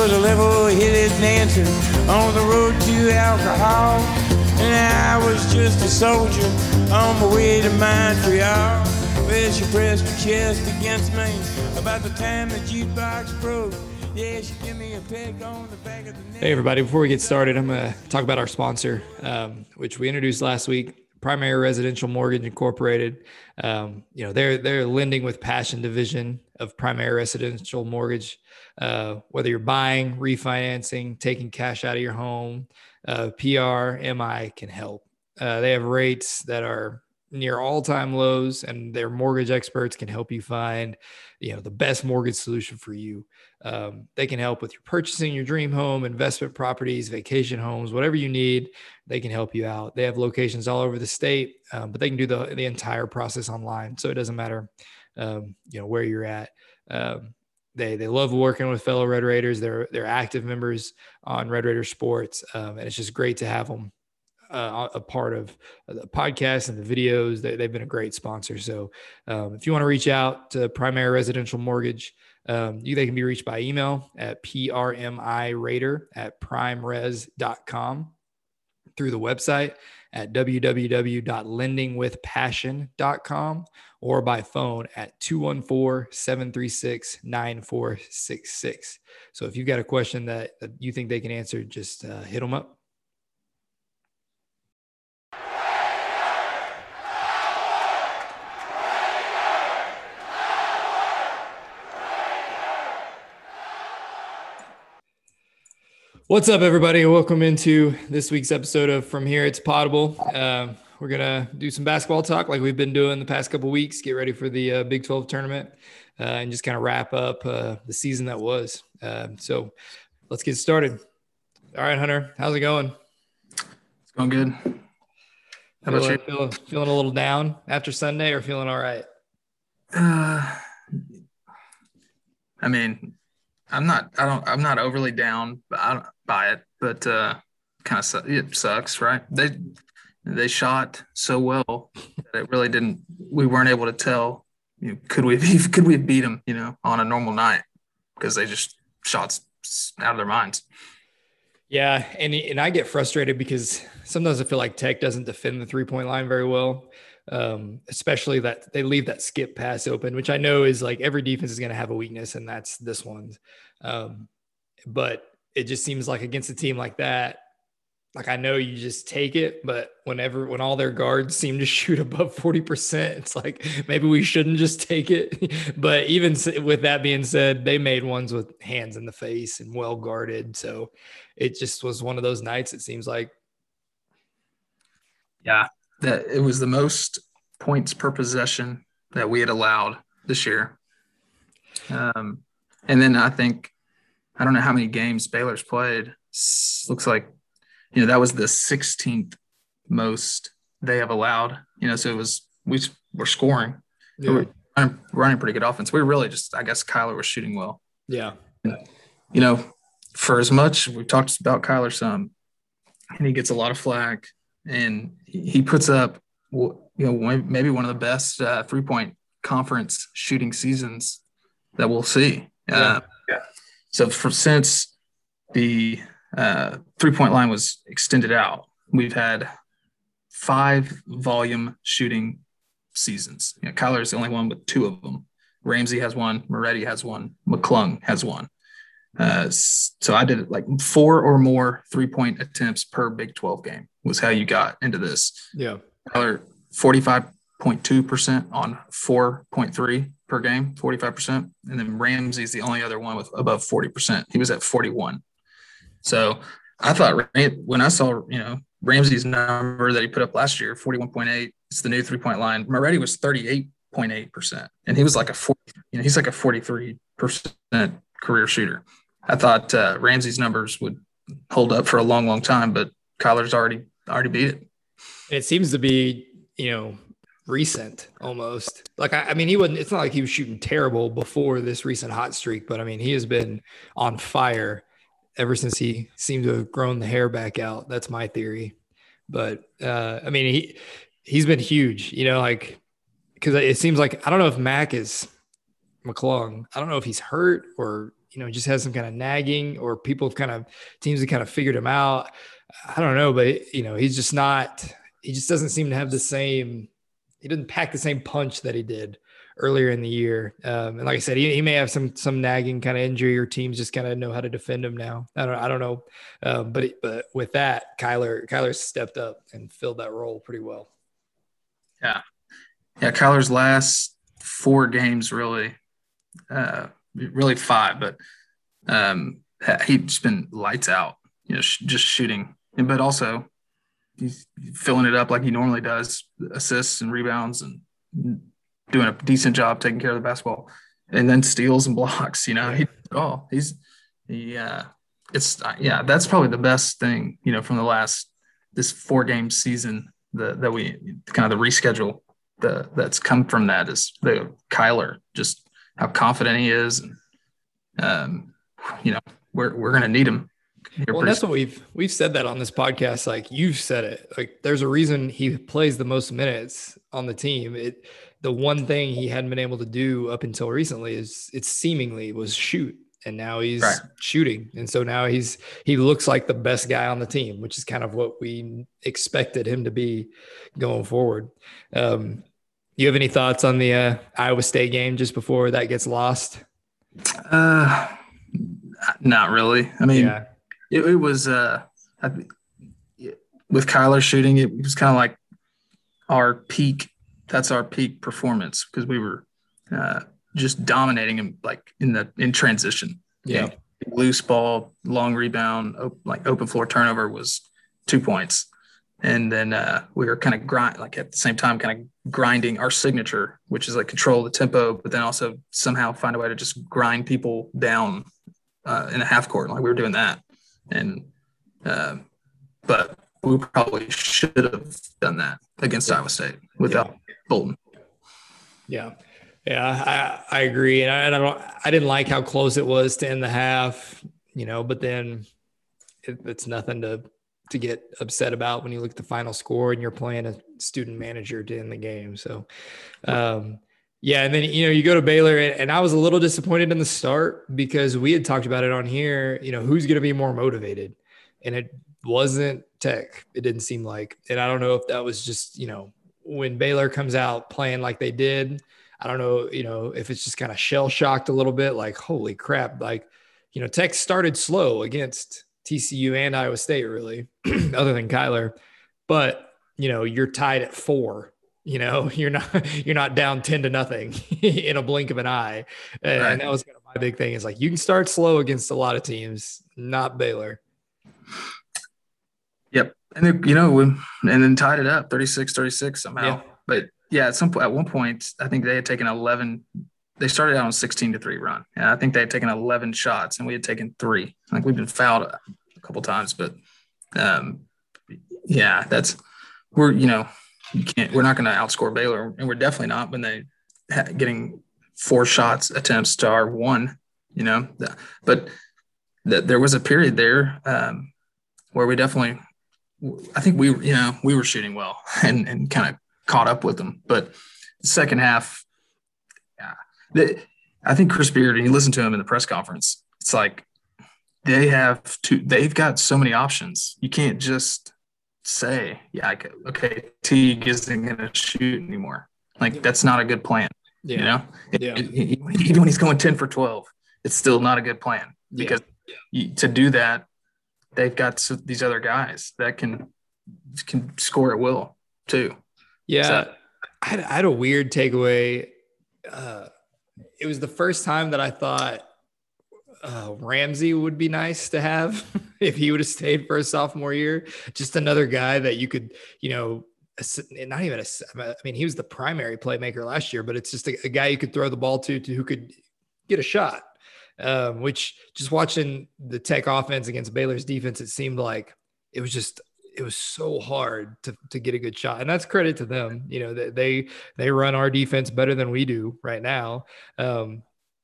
was a level-headed dancer on the road to alcohol. And I was just a soldier on my way to Montreal. Well, she pressed her chest against me about the time the jukebox broke. Yeah, she gave me a peck on the back of the neck. Hey, everybody. Before we get started, I'm going to talk about our sponsor, um, which we introduced last week. Primary Residential Mortgage Incorporated. Um, you know, they're they're lending with passion division of primary residential mortgage. Uh, whether you're buying, refinancing, taking cash out of your home, uh, PR, MI can help. Uh, they have rates that are near all-time lows, and their mortgage experts can help you find, you know, the best mortgage solution for you. Um, they can help with your purchasing your dream home, investment properties, vacation homes, whatever you need. They can help you out. They have locations all over the state, um, but they can do the the entire process online, so it doesn't matter, um, you know, where you're at. Um, they they love working with fellow Red Raiders. They're they're active members on Red Raider Sports, um, and it's just great to have them uh, a part of the podcast and the videos. They, have been a great sponsor. So um, if you want to reach out to Primary Residential Mortgage, um, you, they can be reached by email at prmiraider at primeres.com through the website at www.lendingwithpassion.com or by phone at 214-736-9466. So if you've got a question that, that you think they can answer, just uh, hit them up. What's up, everybody? Welcome into this week's episode of From Here It's Potable. Uh, we're gonna do some basketball talk like we've been doing the past couple weeks. Get ready for the uh, Big 12 tournament uh, and just kind of wrap up uh, the season that was. Uh, so let's get started. All right, Hunter, how's it going? It's going good. How about feeling, you? Feeling, feeling a little down after Sunday, or feeling all right? Uh, I mean, I'm not. I don't. I'm not overly down by, it, but uh, kind of su- it sucks, right? They they shot so well that it really didn't. We weren't able to tell. You know, could we have, could we beat them? You know, on a normal night because they just shot out of their minds. Yeah, and and I get frustrated because sometimes I feel like Tech doesn't defend the three point line very well um, especially that they leave that skip pass open, which I know is like every defense is going to have a weakness, and that's this one. Um, but it just seems like against a team like that, like I know you just take it, but whenever when all their guards seem to shoot above 40%, it's like maybe we shouldn't just take it. but even with that being said, they made ones with hands in the face and well guarded. So it just was one of those nights, it seems like. Yeah, that it was the most points per possession that we had allowed this year. Um, and then I think I don't know how many games Baylor's played. looks like you know that was the 16th most they have allowed. You know, so it was we were scoring. Yeah. We're running, running pretty good offense. We really just I guess Kyler was shooting well. Yeah. You know, for as much we've talked about Kyler some, and he gets a lot of flack and he puts up you know maybe one of the best uh, three point conference shooting seasons that we'll see. Yeah. Uh, yeah. So for since the uh, three point line was extended out, we've had five volume shooting seasons. You know, Kyler is the only one with two of them. Ramsey has one, Moretti has one, McClung has one. Uh, so I did like four or more three point attempts per Big 12 game was how you got into this. Yeah. Kyler, 45.2% on 4.3 per game, 45%. And then Ramsey's the only other one with above 40%. He was at 41. So I thought when I saw, you know, Ramsey's number that he put up last year, 41.8, it's the new three point line. Moretti was 38.8%. And he was like a 40, you know, he's like a 43% career shooter. I thought uh, Ramsey's numbers would hold up for a long, long time, but Kyler's already already beat it. It seems to be, you know, recent almost. Like I, I mean, he wasn't. It's not like he was shooting terrible before this recent hot streak, but I mean, he has been on fire ever since he seemed to have grown the hair back out. That's my theory. But uh, I mean, he he's been huge. You know, like because it seems like I don't know if Mac is McClung. I don't know if he's hurt or you know, just has some kind of nagging or people have kind of teams have kind of figured him out. I don't know, but you know, he's just not, he just doesn't seem to have the same, he doesn't pack the same punch that he did earlier in the year. Um, and like I said, he, he may have some some nagging kind of injury, or teams just kind of know how to defend him now. I don't I don't know, um, but but with that, Kyler Kyler stepped up and filled that role pretty well. Yeah, yeah. Kyler's last four games really, uh, really five, but um, he's been lights out. You know, sh- just shooting, but also he's filling it up like he normally does, assists and rebounds and doing a decent job taking care of the basketball, and then steals and blocks. You know, he oh he's he uh, it's uh, yeah that's probably the best thing you know from the last this four game season that that we kind of the reschedule the that's come from that is the Kyler just how confident he is and um you know we're we're gonna need him well, that's what we've we've said that on this podcast. Like you've said it. Like there's a reason he plays the most minutes on the team. It the one thing he hadn't been able to do up until recently is it seemingly was shoot and now he's right. shooting and so now he's he looks like the best guy on the team which is kind of what we expected him to be going forward um you have any thoughts on the uh, iowa state game just before that gets lost uh not really i mean yeah. It, it was uh I, with kyler shooting it was kind of like our peak that's our peak performance because we were uh, just dominating him like in the in transition. Yeah, loose ball, long rebound, op- like open floor turnover was two points, and then uh, we were kind of grind like at the same time kind of grinding our signature, which is like control the tempo, but then also somehow find a way to just grind people down uh, in a half court. Like we were doing that, and uh, but we probably should have done that against Iowa State without yeah. Bolton. Yeah. Yeah, I, I agree. And I, I don't, I didn't like how close it was to end the half, you know, but then it, it's nothing to, to get upset about when you look at the final score and you're playing a student manager to end the game. So, um, yeah, and then you know you go to Baylor, and, and, I was a little disappointed in the start because we had talked about it on here. You know who's going to be more motivated, and it wasn't Tech. It didn't seem like, and I don't know if that was just you know when Baylor comes out playing like they did, I don't know, you know, if it's just kind of shell shocked a little bit, like, holy crap, like, you know, Tech started slow against TCU and Iowa State, really, other than Kyler. But, you know, you're tied at four. You know, you're not you're not down 10 to nothing in a blink of an eye. And, right. and that was kind of my big thing is like you can start slow against a lot of teams, not Baylor. Yep. And then, you know, and then tied it up 36 36 somehow. Yeah. But yeah, at some point at one point, I think they had taken 11. They started out on 16 to three run. And I think they had taken 11 shots and we had taken three. Like we've been fouled a couple times, but um, yeah, that's, we're, you know, you can't, we're not going to outscore Baylor. And we're definitely not when they getting four shots attempts to our one, you know, but that there was a period there um, where we definitely I think we, you know, we were shooting well and, and kind of caught up with them. But the second half, yeah, I think Chris Beard, and you listen to him in the press conference, it's like they have to, they've got so many options. You can't just say, yeah, I could, okay, Teague isn't going to shoot anymore. Like that's not a good plan. Yeah. You know, yeah. It, it, even when he's going 10 for 12, it's still not a good plan because yeah. You, to do that, they've got these other guys that can can score at will too. Yeah, so. I, had, I, had, a weird takeaway. Uh, it was the first time that I thought uh, Ramsey would be nice to have if he would have stayed for a sophomore year. Just another guy that you could, you know, not even a. I mean, he was the primary playmaker last year, but it's just a, a guy you could throw the ball to, to who could get a shot um, which just watching the Tech offense against Baylor's defense, it seemed like it was just it was so hard to, to get a good shot and that's credit to them you know they they run our defense better than we do right now um,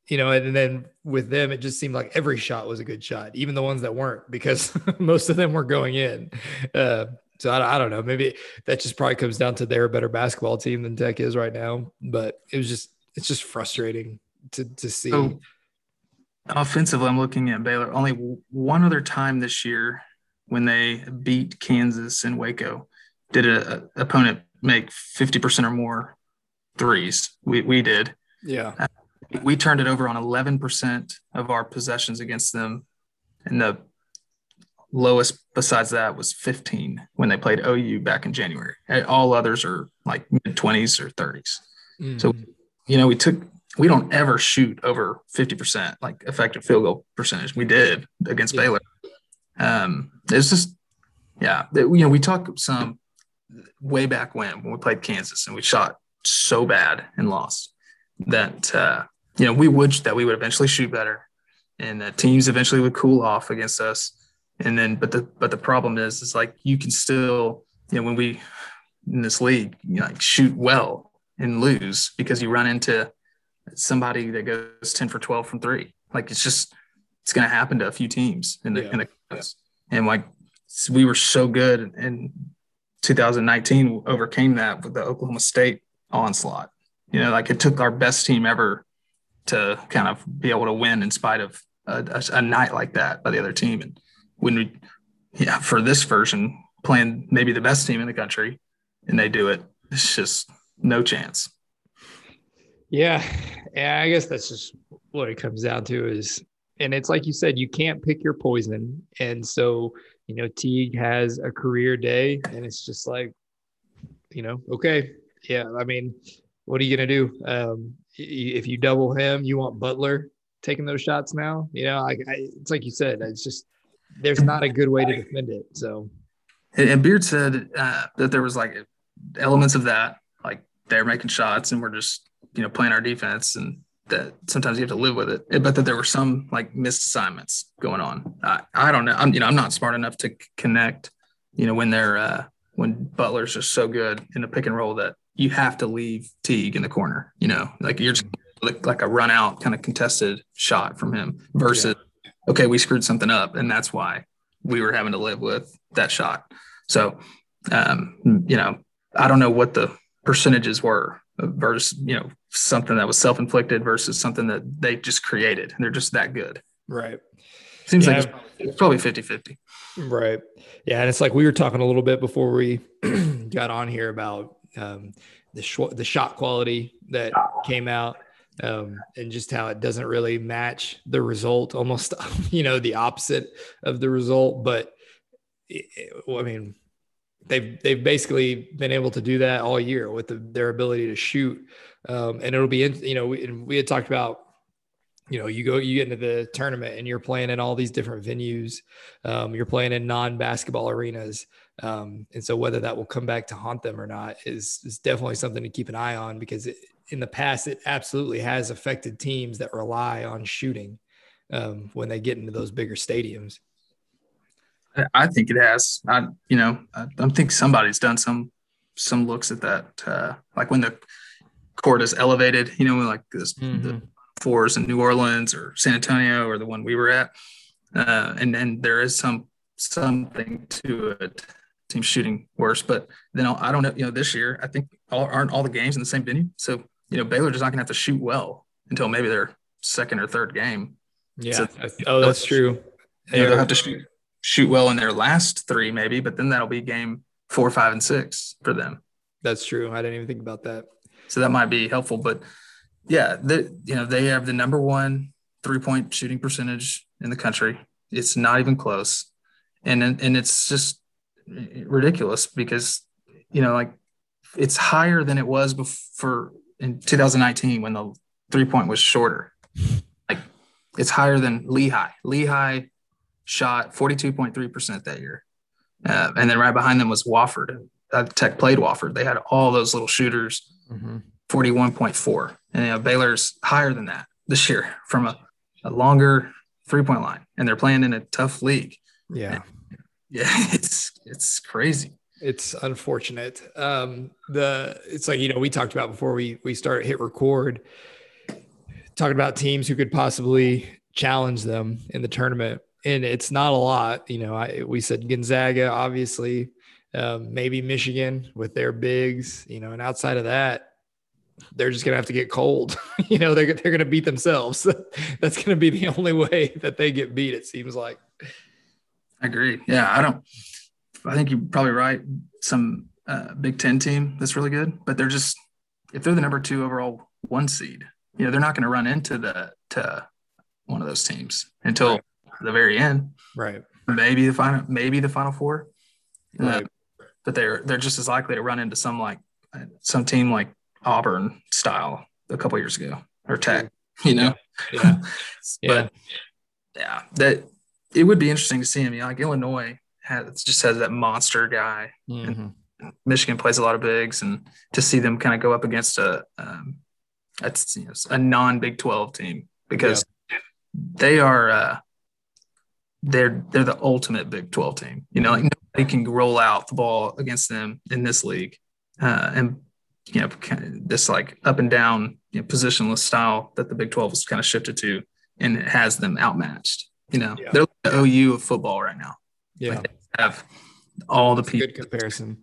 you know and then with them it just seemed like every shot was a good shot even the ones that weren't because most of them were going in uh, so I, I, don't know maybe that just probably comes down to they're a better basketball team than tech is right now but it was just it's just frustrating to to see offensively, I'm looking at Baylor. Only one other time this year when they beat Kansas in Waco did an opponent make 50% or more threes. We, we did. Yeah. We turned it over on 11% of our possessions against them. And the lowest besides that was 15 when they played OU back in January. All others are like mid 20s or 30s. Mm-hmm. So, you know, we took, we don't ever shoot over 50% like effective field goal percentage. We did against yeah. Baylor. Um, it's just, yeah, you know, we talked some way back when, when we played Kansas and we shot so bad and lost that, uh, you know, we would, that we would eventually shoot better and that teams eventually would cool off against us and then, but the but the problem is, it's like you can still, you know, when we in this league, you know, like shoot well and lose because you run into somebody that goes 10 for 12 from three. Like it's just it's gonna happen to a few teams in the yeah. in the and like we were so good in 2019 overcame that with the Oklahoma State onslaught. You know, like it took our best team ever to kind of be able to win in spite of a, a, a night like that by the other team. And when we, yeah, for this version, playing maybe the best team in the country, and they do it, it's just no chance. Yeah, yeah, I guess that's just what it comes down to is, and it's like you said, you can't pick your poison, and so you know Teague has a career day, and it's just like, you know, okay, yeah, I mean, what are you gonna do? Um, if you double him, you want Butler taking those shots now. You know, like I, it's like you said, it's just there's not a good way to defend it. So, and Beard said uh, that there was like elements of that, like they're making shots and we're just you know playing our defense, and that sometimes you have to live with it. But that there were some like missed assignments going on. I, I don't know. I'm you know I'm not smart enough to connect. You know when they're uh, when Butler's just so good in a pick and roll that you have to leave Teague in the corner. You know, like you're just like, like a run out kind of contested shot from him versus okay, we screwed something up, and that's why we were having to live with that shot. So, um, you know, I don't know what the percentages were versus you know something that was self-inflicted versus something that they just created and they're just that good right seems yeah. like it's probably 50-50 right yeah and it's like we were talking a little bit before we got on here about um, the sh- the shot quality that came out um, and just how it doesn't really match the result, almost, you know, the opposite of the result. But it, I mean, they've they've basically been able to do that all year with the, their ability to shoot, um, and it'll be, in, you know, we, we had talked about. You know, you go, you get into the tournament and you're playing in all these different venues. Um, you're playing in non-basketball arenas, um, and so whether that will come back to haunt them or not is is definitely something to keep an eye on because it, in the past, it absolutely has affected teams that rely on shooting um, when they get into those bigger stadiums. I think it has. I, you know, I, I think somebody's done some some looks at that, uh, like when the court is elevated. You know, like this, mm-hmm. the fours in New Orleans or San Antonio or the one we were at, uh, and then there is some something to it. Team shooting worse, but then I don't know. You know, this year I think all, aren't all the games in the same venue, so you know, Baylor's just not going to have to shoot well until maybe their second or third game. Yeah. So oh, that's true. You know, they'll have to shoot, shoot well in their last three, maybe, but then that'll be game four, five, and six for them. That's true. I didn't even think about that. So that might be helpful. But yeah, the, you know, they have the number one three point shooting percentage in the country. It's not even close. And, and it's just ridiculous because, you know, like it's higher than it was before in 2019 when the three point was shorter. Like it's higher than Lehigh. Lehigh shot 42.3% that year. Uh, and then right behind them was Wofford. Uh, Tech played Wofford. They had all those little shooters, mm-hmm. 41.4. And you know, Baylor's higher than that this year from a, a longer three point line. And they're playing in a tough league. Yeah. And, yeah. It's, it's crazy. It's unfortunate. Um, the it's like you know we talked about before we we start hit record, talking about teams who could possibly challenge them in the tournament, and it's not a lot. You know, I we said Gonzaga, obviously, um, maybe Michigan with their bigs. You know, and outside of that, they're just gonna have to get cold. you know, they're they're gonna beat themselves. That's gonna be the only way that they get beat. It seems like. I agree. Yeah, I don't. I think you're probably right. Some uh, Big Ten team that's really good, but they're just if they're the number two overall one seed, you know, they're not going to run into the to one of those teams until right. the very end. Right. Maybe the final, maybe the final four. Right. Uh, but they're they're just as likely to run into some like some team like Auburn style a couple years ago or Tech. You know. Yeah. yeah. but yeah, that it would be interesting to see him. You know, like Illinois has just has that monster guy. Mm-hmm. Michigan plays a lot of bigs, and to see them kind of go up against a um, a, you know, a non Big Twelve team because yeah. they are uh, they're they're the ultimate Big Twelve team. You know, like nobody can roll out the ball against them in this league, uh, and you know, kind of this like up and down you know, positionless style that the Big Twelve has kind of shifted to, and it has them outmatched. You know, yeah. they're the OU of football right now. Yeah, like have all the people. Good comparison.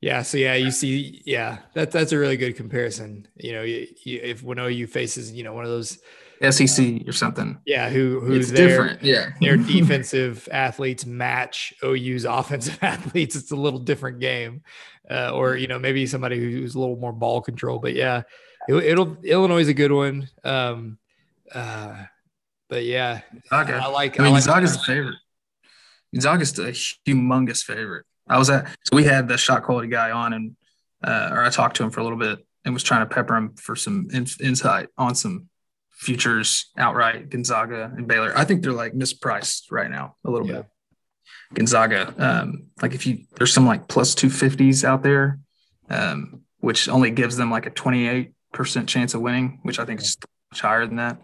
Yeah. So yeah, you see, yeah, that's that's a really good comparison. You know, you, you, if when OU faces, you know, one of those SEC or something. Yeah, who who's different. Yeah, their defensive athletes match OU's offensive athletes. It's a little different game, uh, or you know maybe somebody who's a little more ball control. But yeah, it, will Illinois is a good one. Um, uh, but yeah, Gonzaga. I like. I mean, I like Gonzaga's a favorite. Gonzaga's a humongous favorite. I was at so we had the shot quality guy on and uh, or I talked to him for a little bit and was trying to pepper him for some in, insight on some futures outright Gonzaga and Baylor. I think they're like mispriced right now a little yeah. bit. Gonzaga, um, like if you there's some like plus two fifties out there, um, which only gives them like a twenty eight percent chance of winning, which I think is much higher than that.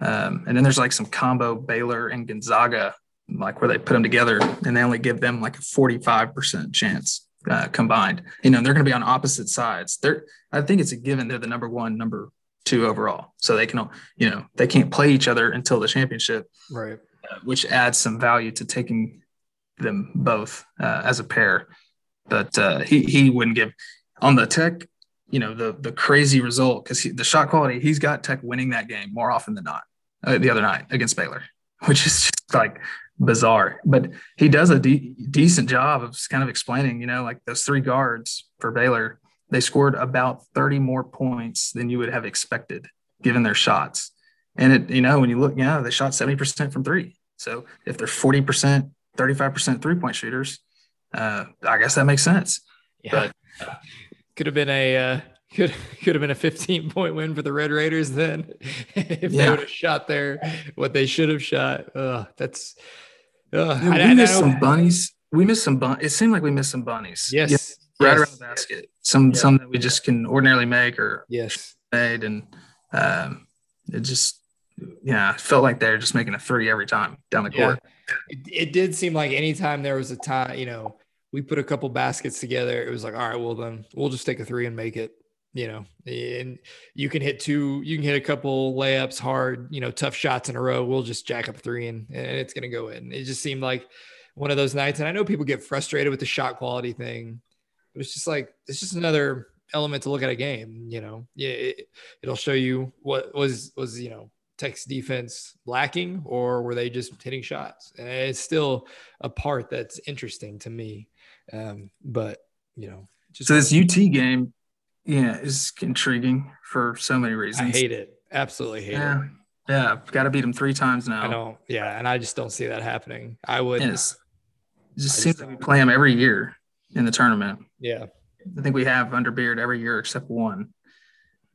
Um, and then there's like some combo Baylor and Gonzaga like where they put them together and they only give them like a 45% chance uh, combined. You know, they're going to be on opposite sides. They're, I think it's a given they're the number one, number two overall. So they can, you know, they can't play each other until the championship. Right. Uh, which adds some value to taking them both uh, as a pair. But uh, he, he wouldn't give on the tech, you know, the, the crazy result because the shot quality, he's got tech winning that game more often than not uh, the other night against Baylor, which is just like bizarre. But he does a de- decent job of kind of explaining, you know, like those three guards for Baylor, they scored about 30 more points than you would have expected given their shots. And it, you know, when you look, you know, they shot 70% from three. So if they're 40%, 35% three point shooters, uh, I guess that makes sense. Yeah. But could have been a, uh, could could have been a 15 point win for the Red Raiders then if yeah. they would have shot there what they should have shot. Uh, that's uh, we I, missed I some bunnies. We missed some bun. It seemed like we missed some bunnies. Yes. Yeah, right yes. around the basket. Some yeah. some that we just can ordinarily make or yes made, and um, it just yeah felt like they're just making a three every time down the court. It, it did seem like anytime there was a time, you know, we put a couple baskets together, it was like, all right, well then we'll just take a three and make it you know, and you can hit two, you can hit a couple layups hard, you know, tough shots in a row. We'll just jack up three and, and it's going to go in. It just seemed like one of those nights. And I know people get frustrated with the shot quality thing, it's just like, it's just another element to look at a game, you know, yeah, it, it'll show you what was, was, you know, Tech's defense lacking or were they just hitting shots? And it's still a part that's interesting to me. Um, but you know, just so this UT game, yeah, is intriguing for so many reasons. I hate it. Absolutely hate yeah. it. Yeah, got to beat them three times now. I don't. Yeah, and I just don't see that happening. I would. Yes. It just I seems like we play them every year in the tournament. Yeah. I think we have under Beard every year except one,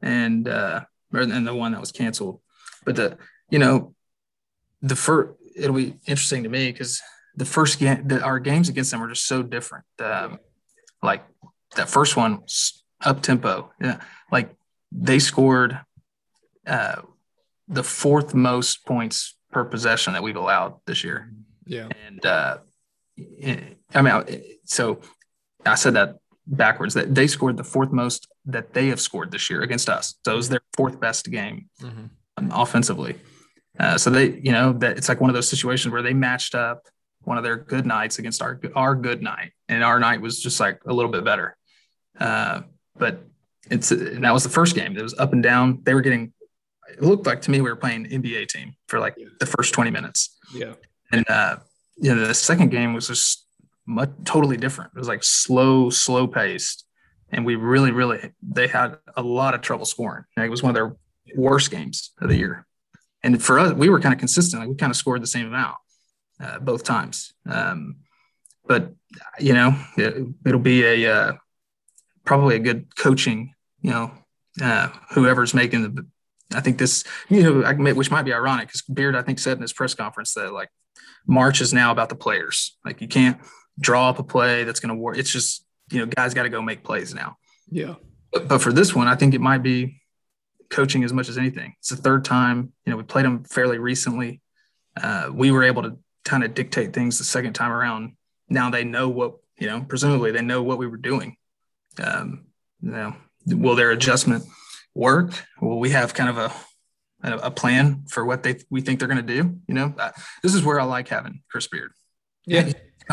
and uh, and the one that was canceled. But the you know, the first it'll be interesting to me because the first game, the, our games against them are just so different. Um, like that first one up tempo. Yeah. Like they scored uh, the fourth most points per possession that we've allowed this year. Yeah. And uh, I mean, so I said that backwards that they scored the fourth most that they have scored this year against us. So it was their fourth best game mm-hmm. Um, offensively. Uh, so they, you know, that it's like one of those situations where they matched up one of their good nights against our our good night, and our night was just like a little bit better. Uh, but it's and that was the first game. It was up and down. They were getting. It looked like to me we were playing NBA team for like the first twenty minutes. Yeah. And uh, you know, the second game was just much, totally different. It was like slow, slow paced, and we really, really they had a lot of trouble scoring. Like, it was one of their worst games of the year. And for us, we were kind of consistent. Like we kind of scored the same amount uh, both times. Um, but you know, it, will be a uh, probably a good coaching. You know, uh, whoever's making the. I think this, you know, which might be ironic because Beard, I think, said in his press conference that like March is now about the players. Like you can't draw up a play that's going to work. It's just you know, guys got to go make plays now. Yeah. But, but for this one, I think it might be coaching as much as anything. It's the third time. You know, we played them fairly recently. Uh, we were able to kind of dictate things the second time around. Now they know what you know. Presumably, they know what we were doing. Um, you know, will their adjustment work? Will we have kind of a a plan for what they we think they're going to do? You know, uh, this is where I like having Chris Beard. Yeah,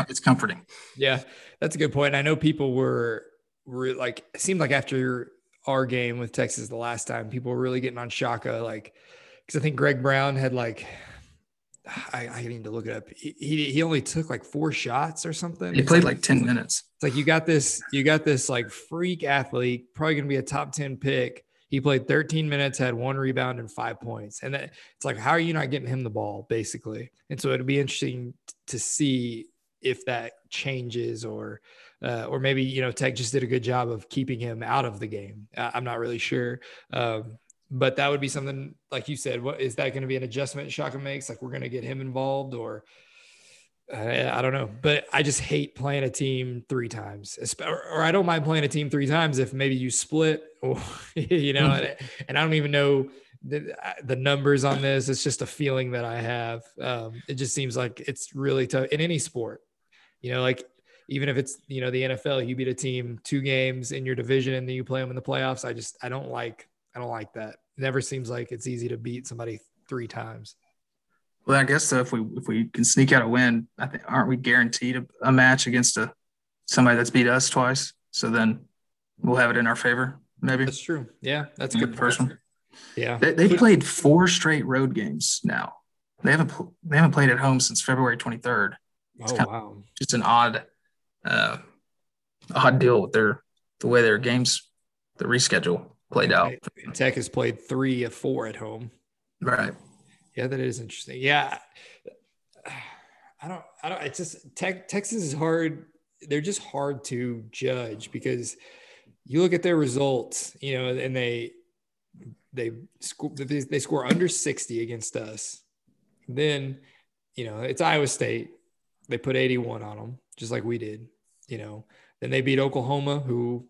it's comforting. Yeah, that's a good point. I know people were were like it seemed like after our game with Texas the last time, people were really getting on Shaka, like because I think Greg Brown had like I, I need to look it up. He, he, he only took like four shots or something. He played like, like ten minutes. It's like you got this you got this like freak athlete, probably going to be a top ten pick. He played 13 minutes, had one rebound and five points, and that, it's like how are you not getting him the ball basically? And so it'd be interesting to see if that changes or uh, or maybe you know Tech just did a good job of keeping him out of the game. I'm not really sure, um, but that would be something like you said. What is that going to be an adjustment Shaka makes? Like we're going to get him involved, or uh, I don't know. But I just hate playing a team three times, or, I don't mind playing a team three times if maybe you split, or you know, and, and I don't even know the, the numbers on this. It's just a feeling that I have. Um, it just seems like it's really tough in any sport. You know, like even if it's you know the NFL, you beat a team two games in your division and then you play them in the playoffs. I just I don't like I don't like that. It never seems like it's easy to beat somebody three times. Well, I guess so if we if we can sneak out a win, I think aren't we guaranteed a, a match against a somebody that's beat us twice? So then we'll have it in our favor. Maybe that's true. Yeah, that's a good first one. Yeah, they, they played four straight road games now. They haven't they haven't played at home since February 23rd. It's oh wow! Just an odd, uh, odd deal with their the way their games, the reschedule played out. Tech has played three of four at home. Right. Yeah, that is interesting. Yeah, I don't. I don't. It's just Tech, Texas is hard. They're just hard to judge because you look at their results, you know, and they they score they, they score under 60 against us. Then, you know, it's Iowa State. They put 81 on them, just like we did. You know, then they beat Oklahoma, who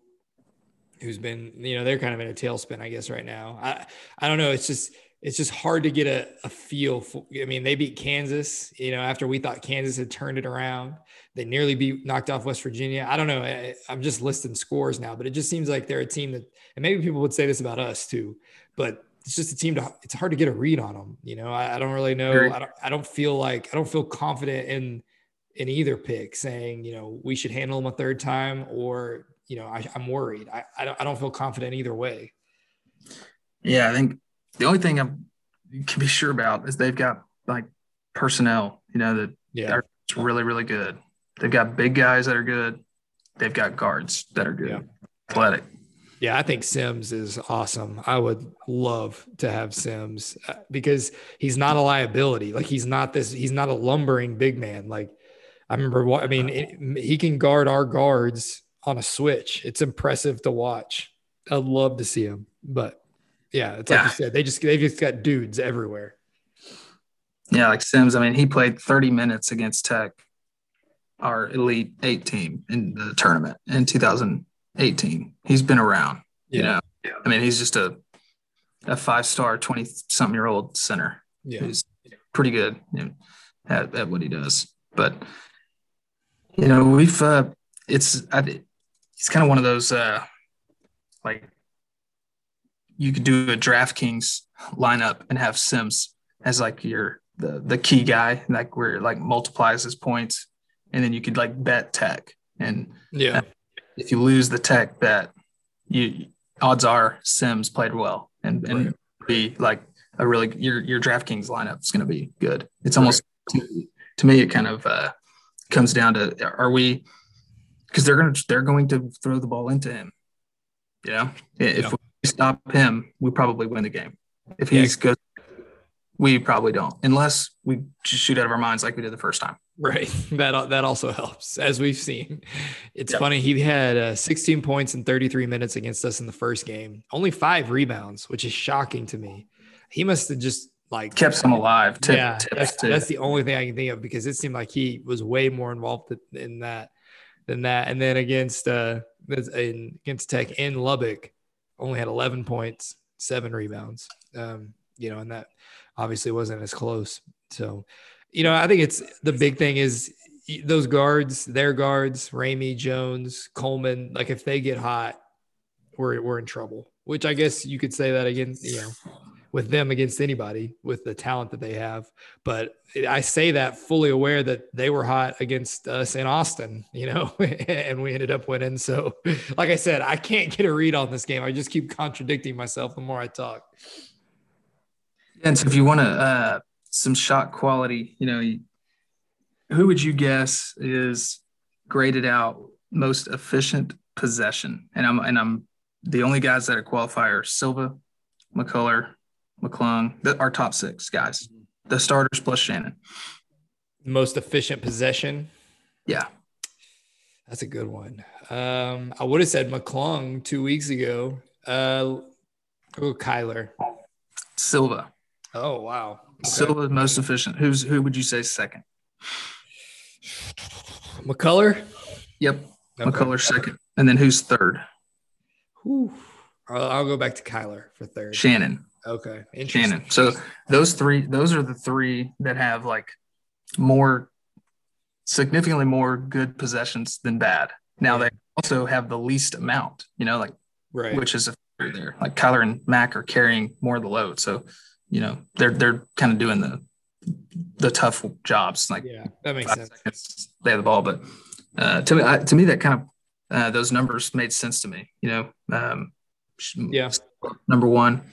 who's been, you know, they're kind of in a tailspin, I guess, right now. I I don't know. It's just it's just hard to get a, a feel for I mean, they beat Kansas, you know, after we thought Kansas had turned it around. They nearly beat knocked off West Virginia. I don't know. I, I'm just listing scores now, but it just seems like they're a team that and maybe people would say this about us too, but it's just a team to it's hard to get a read on them. You know, I, I don't really know. I don't I don't feel like I don't feel confident in in either pick saying, you know, we should handle them a third time or, you know, I, am worried. I, I, don't, I don't feel confident either way. Yeah. I think the only thing I can be sure about is they've got like personnel, you know, that yeah. are really, really good. They've got big guys that are good. They've got guards that are good, yeah. athletic. Yeah, I think Sims is awesome. I would love to have Sims uh, because he's not a liability. Like he's not this. He's not a lumbering big man. Like I remember what I mean. It, he can guard our guards on a switch. It's impressive to watch. I'd love to see him, but yeah, it's like yeah. you said. They just they just got dudes everywhere. Yeah, like Sims. I mean, he played 30 minutes against Tech, our Elite Eight team in the tournament in 2018. He's been around. Yeah. You know, I mean, he's just a a five star, 20 something year old center. Yeah, he's pretty good at, at what he does. But you know, we've uh, it's I, it's kind of one of those uh, like you could do a DraftKings lineup and have Sims as like your the the key guy, like where it like multiplies his points, and then you could like bet Tech, and yeah, if you lose the Tech bet, you odds are Sims played well and, and right. be like a really your your DraftKings lineup is going to be good. It's almost right. to, to, me it kind of uh, comes down to are we because they're going to they're going to throw the ball into him. You know, if yeah. we stop him, we probably win the game. If he's yeah. good, we probably don't, unless we just shoot out of our minds like we did the first time. Right. That that also helps, as we've seen. It's yep. funny. He had uh, 16 points in 33 minutes against us in the first game. Only five rebounds, which is shocking to me. He must have just like kept them alive. Tip, yeah, that's, that's, the only thing I can think of because it seemed like he was way more involved in that than that. And then against uh in, against Tech in Lubbock, only had 11 points, seven rebounds. Um, you know, and that obviously wasn't as close. So, you know, I think it's the big thing is those guards, their guards, Ramey, Jones, Coleman. Like if they get hot, we're we're in trouble. Which I guess you could say that again. You know, with them against anybody with the talent that they have. But I say that fully aware that they were hot against us in Austin, you know, and we ended up winning. So, like I said, I can't get a read on this game. I just keep contradicting myself the more I talk. And so, if you want to, uh, some shot quality, you know, who would you guess is graded out most efficient possession? And I'm, and I'm, the only guys that are qualifier Silva, McCullar, McClung, the, our top six guys, the starters plus Shannon. Most efficient possession. Yeah. That's a good one. Um, I would have said McClung two weeks ago. Uh, oh, Kyler. Silva. Oh, wow. Okay. Silva most efficient. Who's who would you say second? McCullar. Yep. Okay. McCullar second. And then who's third? Whew. I'll, I'll go back to Kyler for third. Shannon. Okay. Shannon. So those three, those are the three that have like more significantly more good possessions than bad. Now they also have the least amount, you know, like right, which is a there. Like Kyler and Mac are carrying more of the load. So, you know, they're they're kind of doing the the tough jobs. Like yeah, that makes sense. They have the ball, but uh, to me, I, to me, that kind of uh, those numbers made sense to me. You know, um, yeah. Number one,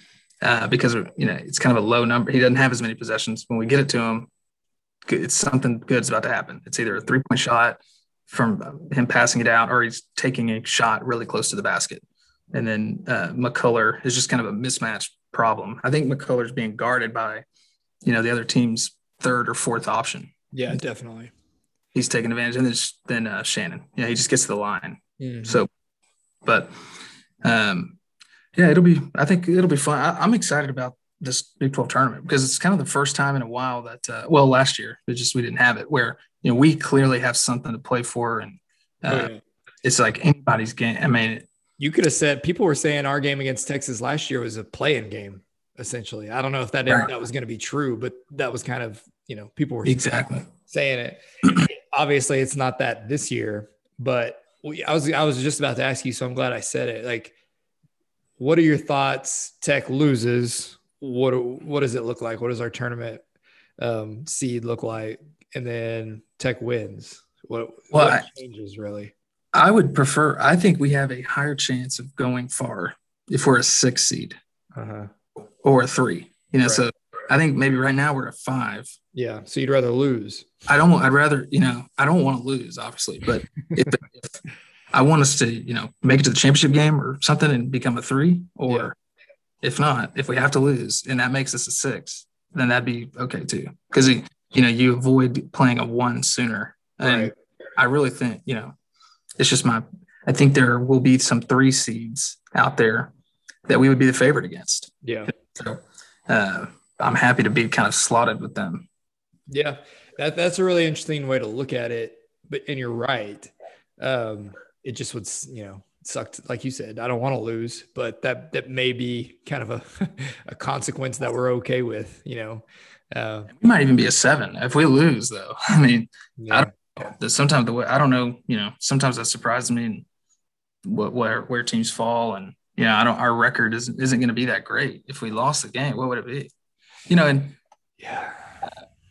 uh, because you know it's kind of a low number. He doesn't have as many possessions. When we get it to him, it's something good's about to happen. It's either a three point shot from him passing it out, or he's taking a shot really close to the basket. And then uh, McCullar is just kind of a mismatch problem. I think McCullar's being guarded by, you know, the other team's third or fourth option. Yeah, definitely. He's taking advantage, and then then uh, Shannon. Yeah, he just gets to the line. Mm-hmm. So, but um, yeah, it'll be. I think it'll be fun. I, am excited about this Big 12 tournament because it's kind of the first time in a while that, uh, well, last year it just we didn't have it where you know we clearly have something to play for, and uh, oh, yeah. it's like anybody's game. I mean, you could have said people were saying our game against Texas last year was a playing game. Essentially, I don't know if that right. that was going to be true, but that was kind of you know people were exactly saying it. Obviously, it's not that this year, but we, I was I was just about to ask you, so I'm glad I said it. Like what are your thoughts? Tech loses. What what does it look like? What does our tournament um, seed look like? And then Tech wins. What, well, what changes really? I would prefer. I think we have a higher chance of going far if we're a six seed uh-huh. or a three. You know, right. so I think maybe right now we're a five. Yeah. So you'd rather lose. I don't. I'd rather. You know, I don't want to lose, obviously, but if, if I want us to, you know, make it to the championship game or something and become a three. Or yeah. if not, if we have to lose and that makes us a six, then that'd be okay too. Because you know, you avoid playing a one sooner. And right. I really think, you know, it's just my I think there will be some three seeds out there that we would be the favorite against. Yeah. So uh, I'm happy to be kind of slotted with them. Yeah. That, that's a really interesting way to look at it. But and you're right. Um, it just would, you know, sucked. Like you said, I don't want to lose, but that, that may be kind of a, a consequence that we're okay with, you know. Uh, we might even be a seven if we lose, though. I mean, yeah. I don't, sometimes the way I don't know, you know, sometimes that surprises me and what where where teams fall, and yeah, I don't. Our record isn't isn't going to be that great. If we lost the game, what would it be? You know, and yeah,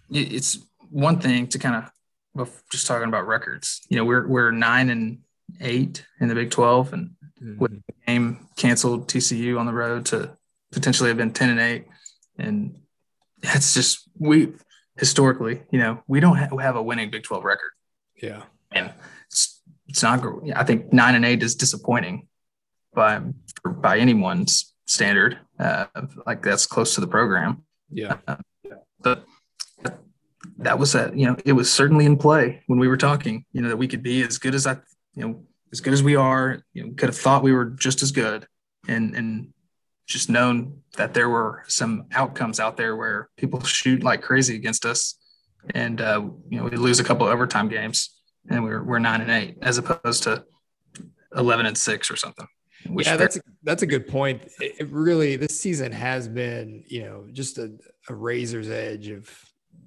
it's one thing to kind of just talking about records. You know, we're we're nine and eight in the Big 12. And mm-hmm. with the game canceled TCU on the road to potentially have been 10 and 8. And it's just, we historically, you know, we don't ha- have a winning Big 12 record. Yeah. And it's, it's not, I think nine and eight is disappointing by, by anyone's standard. Uh, like that's close to the program. Yeah. Uh, but that was a, you know, it was certainly in play when we were talking, you know, that we could be as good as I, you know, as good as we are, you know, could have thought we were just as good and, and just known that there were some outcomes out there where people shoot like crazy against us. And, uh, you know, we lose a couple overtime games and we're, we're nine and eight as opposed to 11 and six or something. Yeah, that's a, that's a good point. It really, this season has been, you know, just a, a razor's edge of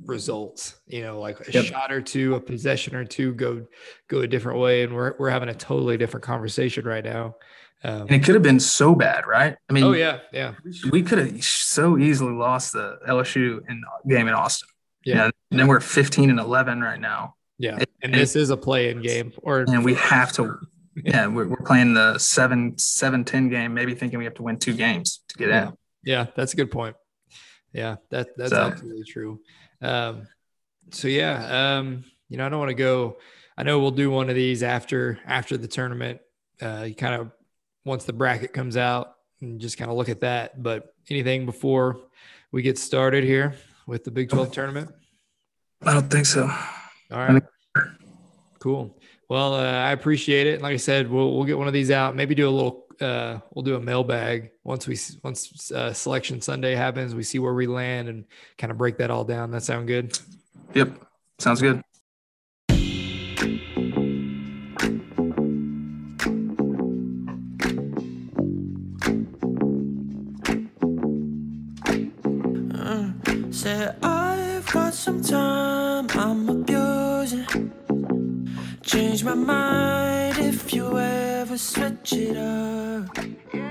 results. You know, like a yep. shot or two, a possession or two go go a different way, and we're we're having a totally different conversation right now. Um, and it could have been so bad, right? I mean, oh yeah, yeah. We could have so easily lost the LSU in game in Austin. Yeah. You know, and then we're 15 and 11 right now. Yeah. And, and this is a play-in game, or and we have to. Yeah, we're, we're playing the seven seven ten game, maybe thinking we have to win two games to get yeah. in. Yeah, that's a good point. Yeah, that that's so, absolutely true. Um, so yeah, um, you know, I don't want to go. I know we'll do one of these after after the tournament. Uh, you kind of once the bracket comes out and just kind of look at that. But anything before we get started here with the Big 12 tournament? I don't think so. All right. Cool. Well, uh, I appreciate it. Like I said, we'll we'll get one of these out. Maybe do a little. Uh, we'll do a mailbag once we once uh, selection Sunday happens. We see where we land and kind of break that all down. That sound good? Yep, sounds good. My mind if you ever switch it up.